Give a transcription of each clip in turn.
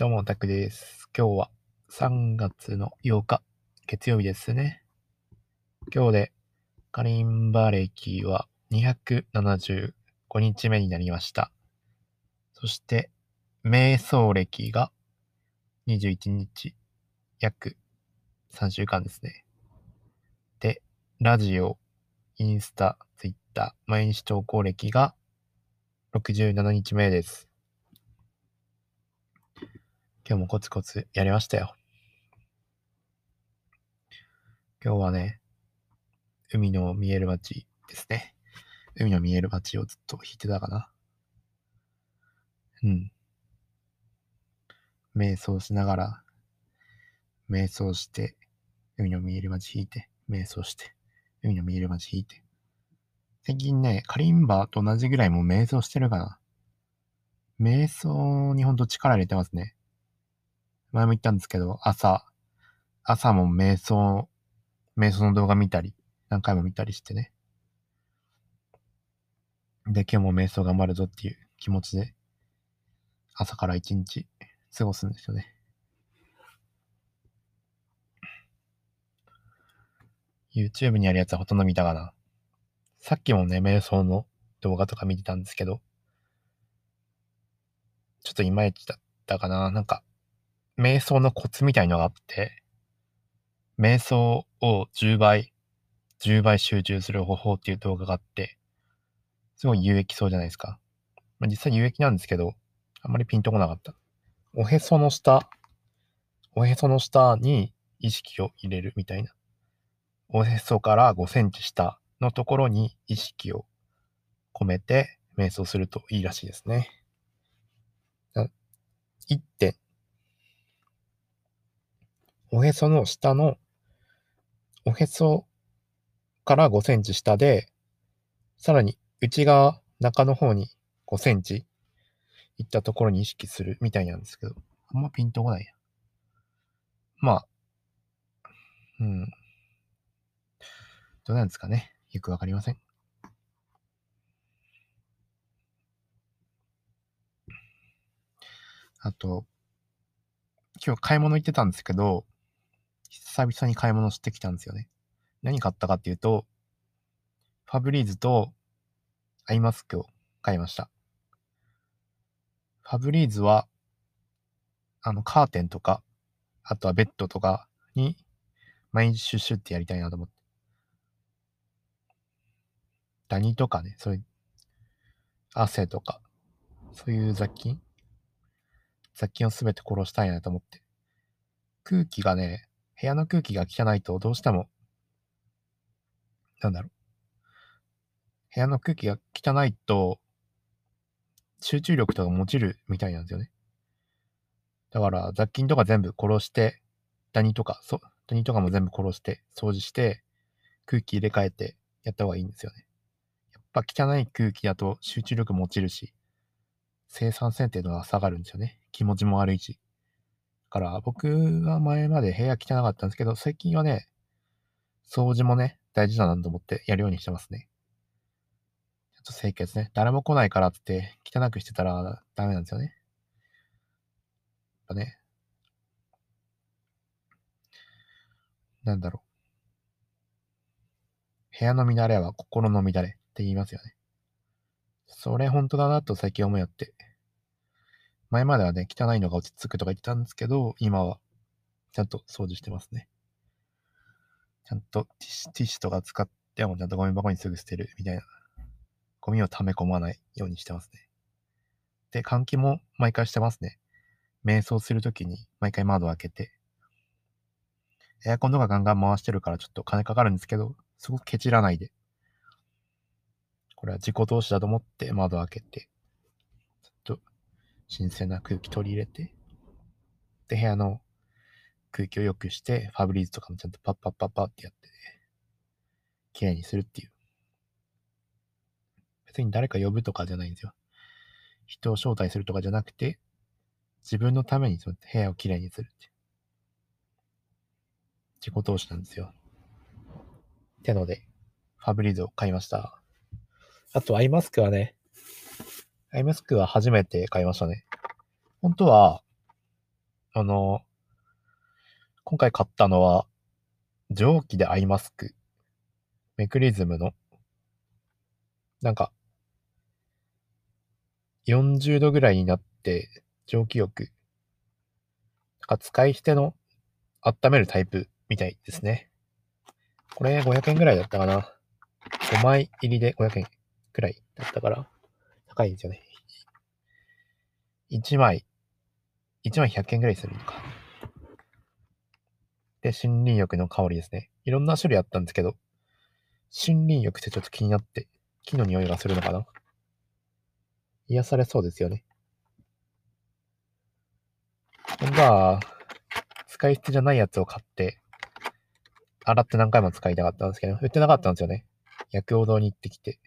どうも、タクです。今日は3月の8日、月曜日ですね。今日でカリンバ歴は275日目になりました。そして、瞑想歴が21日、約3週間ですね。で、ラジオ、インスタ、ツイッター、毎日投稿歴が67日目です。今日もコツコツやりましたよ。今日はね、海の見える街ですね。海の見える街をずっと弾いてたかな。うん。瞑想しながら、瞑想して、海の見える街弾いて、瞑想して、海の見える街弾いて。最近ね、カリンバと同じぐらいもう瞑想してるかな。瞑想にほんと力入れてますね。前も言ったんですけど、朝、朝も瞑想、瞑想の動画見たり、何回も見たりしてね。で、今日も瞑想頑張るぞっていう気持ちで、朝から一日過ごすんですよね。YouTube にあるやつはほとんど見たかな。さっきもね、瞑想の動画とか見てたんですけど、ちょっといまいちだったかな。なんか、瞑想のコツみたいのがあって、瞑想を10倍、10倍集中する方法っていう動画があって、すごい有益そうじゃないですか。まあ、実際有益なんですけど、あんまりピンとこなかった。おへその下、おへその下に意識を入れるみたいな。おへそから5センチ下のところに意識を込めて瞑想するといいらしいですね。1点。おへその下の、おへそから5センチ下で、さらに内側、中の方に5センチいったところに意識するみたいなんですけど、あんまピンとこないや。まあ、うん。どうなんですかね。よくわかりません。あと、今日買い物行ってたんですけど、久々に買い物してきたんですよね。何買ったかっていうと、ファブリーズとアイマスクを買いました。ファブリーズは、あの、カーテンとか、あとはベッドとかに毎日シュッシュってやりたいなと思って。ダニとかね、そういう、汗とか、そういう雑菌？雑菌をすべて殺したいなと思って。空気がね、部屋の空気が汚いとどうしても、なんだろう。部屋の空気が汚いと、集中力とかも落ちるみたいなんですよね。だから雑菌とか全部殺して、ダニとか、そダニとかも全部殺して、掃除して、空気入れ替えてやった方がいいんですよね。やっぱ汚い空気だと集中力も落ちるし、生産性っていうのは下がるんですよね。気持ちも悪いし。から僕は前まで部屋汚かったんですけど、最近はね、掃除もね、大事だなと思ってやるようにしてますね。ちょっと清潔ね。誰も来ないからって汚くしてたらダメなんですよね。やっぱね。なんだろう。部屋の乱れは心の乱れって言いますよね。それ本当だなと最近思いやって。前まではね、汚いのが落ち着くとか言ってたんですけど、今はちゃんと掃除してますね。ちゃんとティッシュティッシュとか使ってもちゃんとゴミ箱にすぐ捨てるみたいな。ゴミを溜め込まないようにしてますね。で、換気も毎回してますね。瞑想するときに毎回窓を開けて。エアコンとかガンガン回してるからちょっと金かかるんですけど、すごくケチらないで。これは自己投資だと思って窓を開けて、新鮮な空気取り入れて、で、部屋の空気を良くして、ファブリーズとかもちゃんとパッパッパッパってやって、綺麗にするっていう。別に誰か呼ぶとかじゃないんですよ。人を招待するとかじゃなくて、自分のためにそうやって部屋をきれいにするって。自己投資なんですよ。ってので、ファブリーズを買いました。あと、アイマスクはね、アイマスクは初めて買いましたね。本当は、あの、今回買ったのは、蒸気でアイマスク。メクリズムの、なんか、40度ぐらいになって蒸気浴。なんか使い捨ての温めるタイプみたいですね。これ500円ぐらいだったかな。5枚入りで500円くらいだったから、高いですよね。1枚、1枚100円ぐらいするのか。で、森林浴の香りですね。いろんな種類あったんですけど、森林浴ってちょっと気になって、木の匂いがするのかな癒されそうですよね。本当は、使い捨てじゃないやつを買って、洗って何回も使いたかったんですけど、売ってなかったんですよね。薬王堂に行ってきて、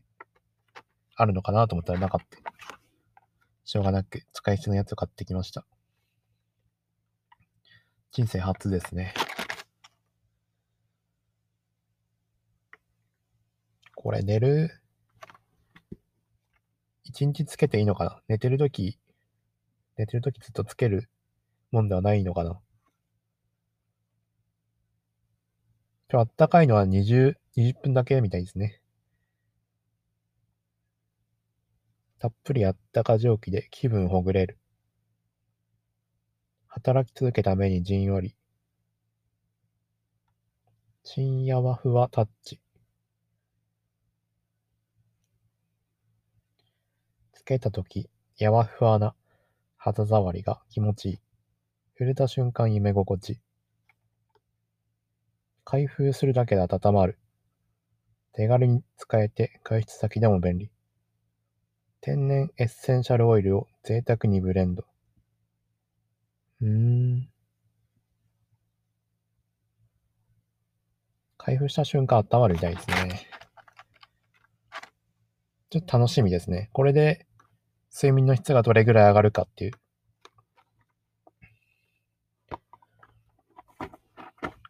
あるのかなと思ったらなかった。しょうがなく使い捨てのやつを買ってきました。人生初ですね。これ寝る、一日つけていいのかな？寝てるとき、寝てるときずっとつけるもんではないのかな？今日あったかいのは20、20分だけみたいですね。たっぷりあったか蒸気で気分ほぐれる。働き続けた目にじんわり。深夜和ふわタッチ。つけたとき、やわふわな肌触りが気持ちいい。触れた瞬間夢心地。開封するだけで温まる。手軽に使えて外出先でも便利。天然エッセンシャルオイルを贅沢にブレンド。うーん。開封した瞬間温まるみたいですね。ちょっと楽しみですね。これで睡眠の質がどれぐらい上がるかっていう。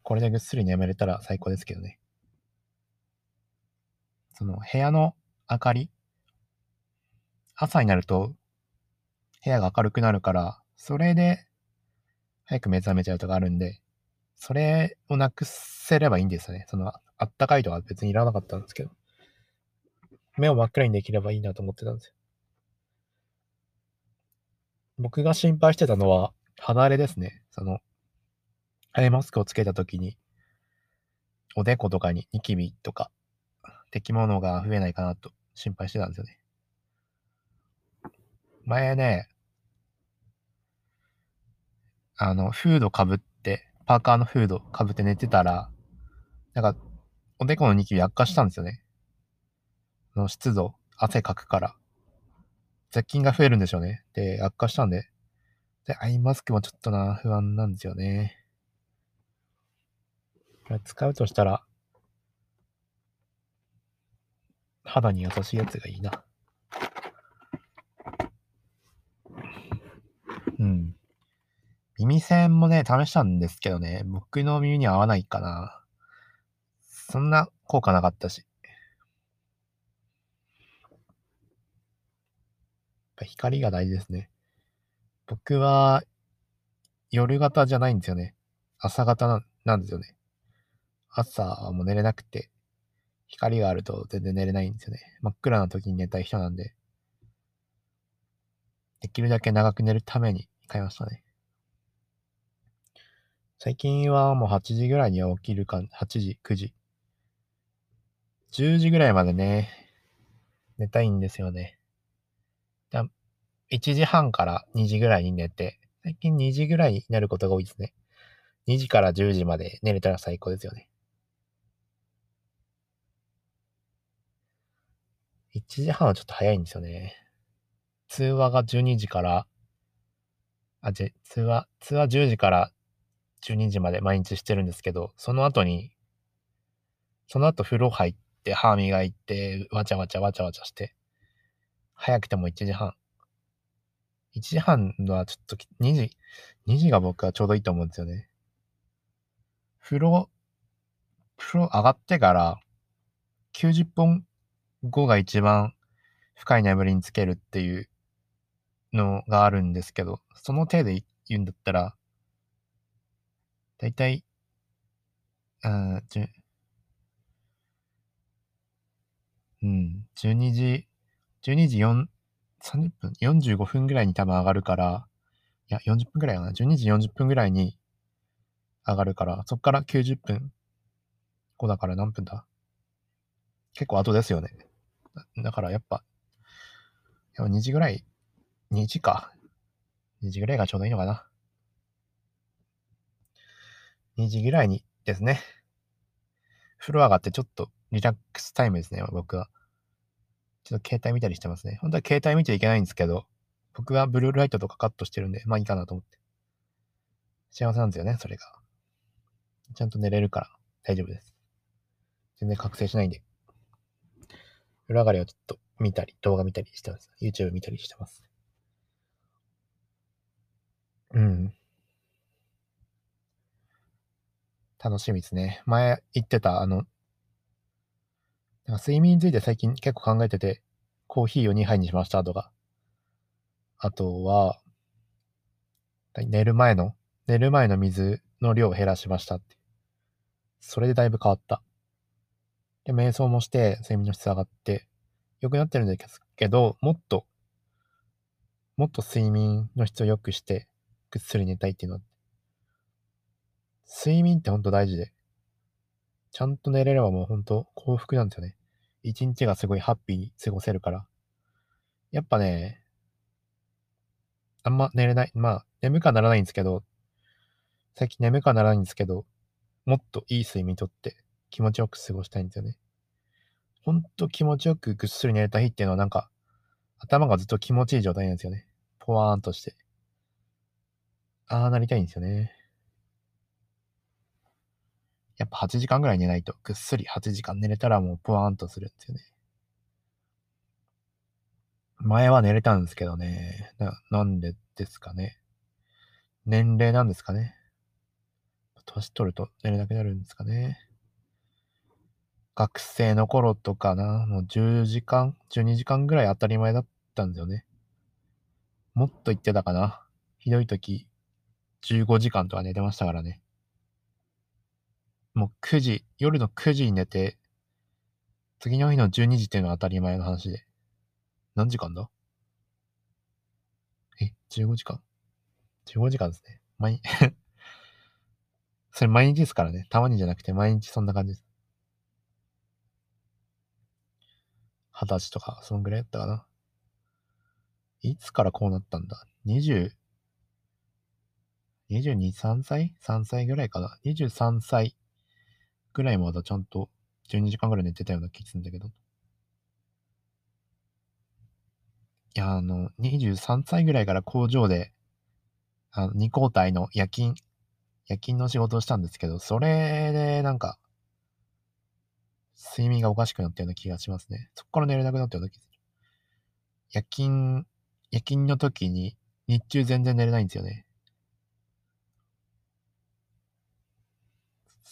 これでぐっすり眠れたら最高ですけどね。その部屋の明かり朝になると部屋が明るくなるから、それで早く目覚めちゃうとかあるんで、それをなくせればいいんですよね。その、あったかいとか別にいらなかったんですけど。目を真っ暗にできればいいなと思ってたんですよ。僕が心配してたのは、肌荒れですね。その、アイマスクをつけた時に、おでことかにニキビとか、敵物が増えないかなと心配してたんですよね。前ね、あの、フードかぶって、パーカーのフードかぶって寝てたら、なんか、おでこのニキビ悪化したんですよね。の湿度、汗かくから。雑菌が増えるんでしょうね。で、悪化したんで。で、アイマスクもちょっとな、不安なんですよね。使うとしたら、肌に優しいやつがいいな。うん。耳栓もね、試したんですけどね、僕の耳に合わないかな。そんな効果なかったし。光が大事ですね。僕は夜型じゃないんですよね。朝型なんですよね。朝はもう寝れなくて、光があると全然寝れないんですよね。真っ暗な時に寝たい人なんで、できるだけ長く寝るために買いましたね。最近はもう8時ぐらいには起きるか、8時、9時。10時ぐらいまでね、寝たいんですよね。1時半から2時ぐらいに寝て、最近2時ぐらいになることが多いですね。2時から10時まで寝れたら最高ですよね。1時半はちょっと早いんですよね。通話が12時から、あ、じ通話、通話10時から12時まで毎日してるんですけど、その後に、その後風呂入って、歯磨いて、わちゃわちゃわちゃわちゃして、早くても1時半。1時半はちょっと2時、2時が僕はちょうどいいと思うんですよね。風呂、風呂上がってから90分後が一番深い眠りにつけるっていうのがあるんですけど、その手で言うんだったら、だいたい、あじゅうん、12時、12時4、30分、45分ぐらいに多分上がるから、いや、40分ぐらいかな。12時40分ぐらいに上がるから、そっから90分後だから何分だ？結構後ですよね。だからやっぱ、でも2時ぐらい、2時か。2時ぐらいがちょうどいいのかな。2時ぐらいにですね。風呂上がってちょっとリラックスタイムですね、僕は。ちょっと携帯見たりしてますね。本当は携帯見ちゃいけないんですけど、僕はブルーライトとかカットしてるんで、まあいいかなと思って。幸せなんですよね、それが。ちゃんと寝れるから大丈夫です。全然覚醒しないんで。風呂上がりはちょっと見たり、動画見たりしてます。YouTube 見たりしてます。うん。楽しみですね。前言ってた、あの、なんか睡眠について最近結構考えてて、コーヒーを2杯にしましたとか。あとは、寝る前の、寝る前の水の量を減らしましたって。それでだいぶ変わった。で、瞑想もして睡眠の質上がって、良くなってるんですけど、もっと、もっと睡眠の質を良くして、ぐっすり寝たいっていうのは、睡眠ってほんと大事で、ちゃんと寝れればもうほんと幸福なんですよね。一日がすごいハッピーに過ごせるから。やっぱね、あんま寝れない。まあ、眠くはならないんですけど、最近眠くはならないんですけど、もっといい睡眠とって気持ちよく過ごしたいんですよね。ほんと気持ちよくぐっすり寝れた日っていうのはなんか、頭がずっと気持ちいい状態なんですよね。ポワーンとして。ああなりたいんですよね。やっぱ8時間ぐらい寝ないと、ぐっすり8時間寝れたらもうポワーンとするんですよね。前は寝れたんですけどね。な、なんでですかね。年齢なんですかね。年取ると寝れなくなるんですかね。学生の頃とかな、もう10時間、12時間ぐらい当たり前だったんですよね。もっと言ってたかな。ひどい時、15時間とか寝てましたからね。もう9時、夜の9時に寝て、次の日の12時っていうのは当たり前の話で。何時間だ？え、15時間 ?15 時間ですね。毎、それ毎日ですからね。たまにじゃなくて毎日そんな感じです。二十歳とか、そのぐらいやったかな。いつからこうなったんだ ?20、22、3歳 ?3 歳ぐらいかな。23歳ぐらいまだちゃんと12時間ぐらい寝てたような気するんだけど。いや、あの、23歳ぐらいから工場で、あの、2交代の夜勤、夜勤の仕事をしたんですけど、それでなんか、睡眠がおかしくなったような気がしますね。そこから寝れなくなったような気がする。夜勤、夜勤の時に日中全然寝れないんですよね。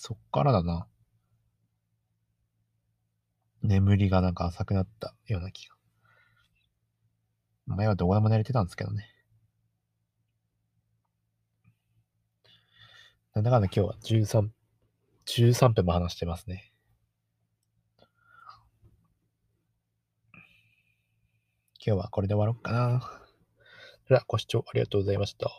そっからだな。眠りがなんか浅くなったような気が。前はどこでも寝れてたんですけどね。なんだかんだ今日は13、13分も話してますね。今日はこれで終わろうかな。では、ご視聴ありがとうございました。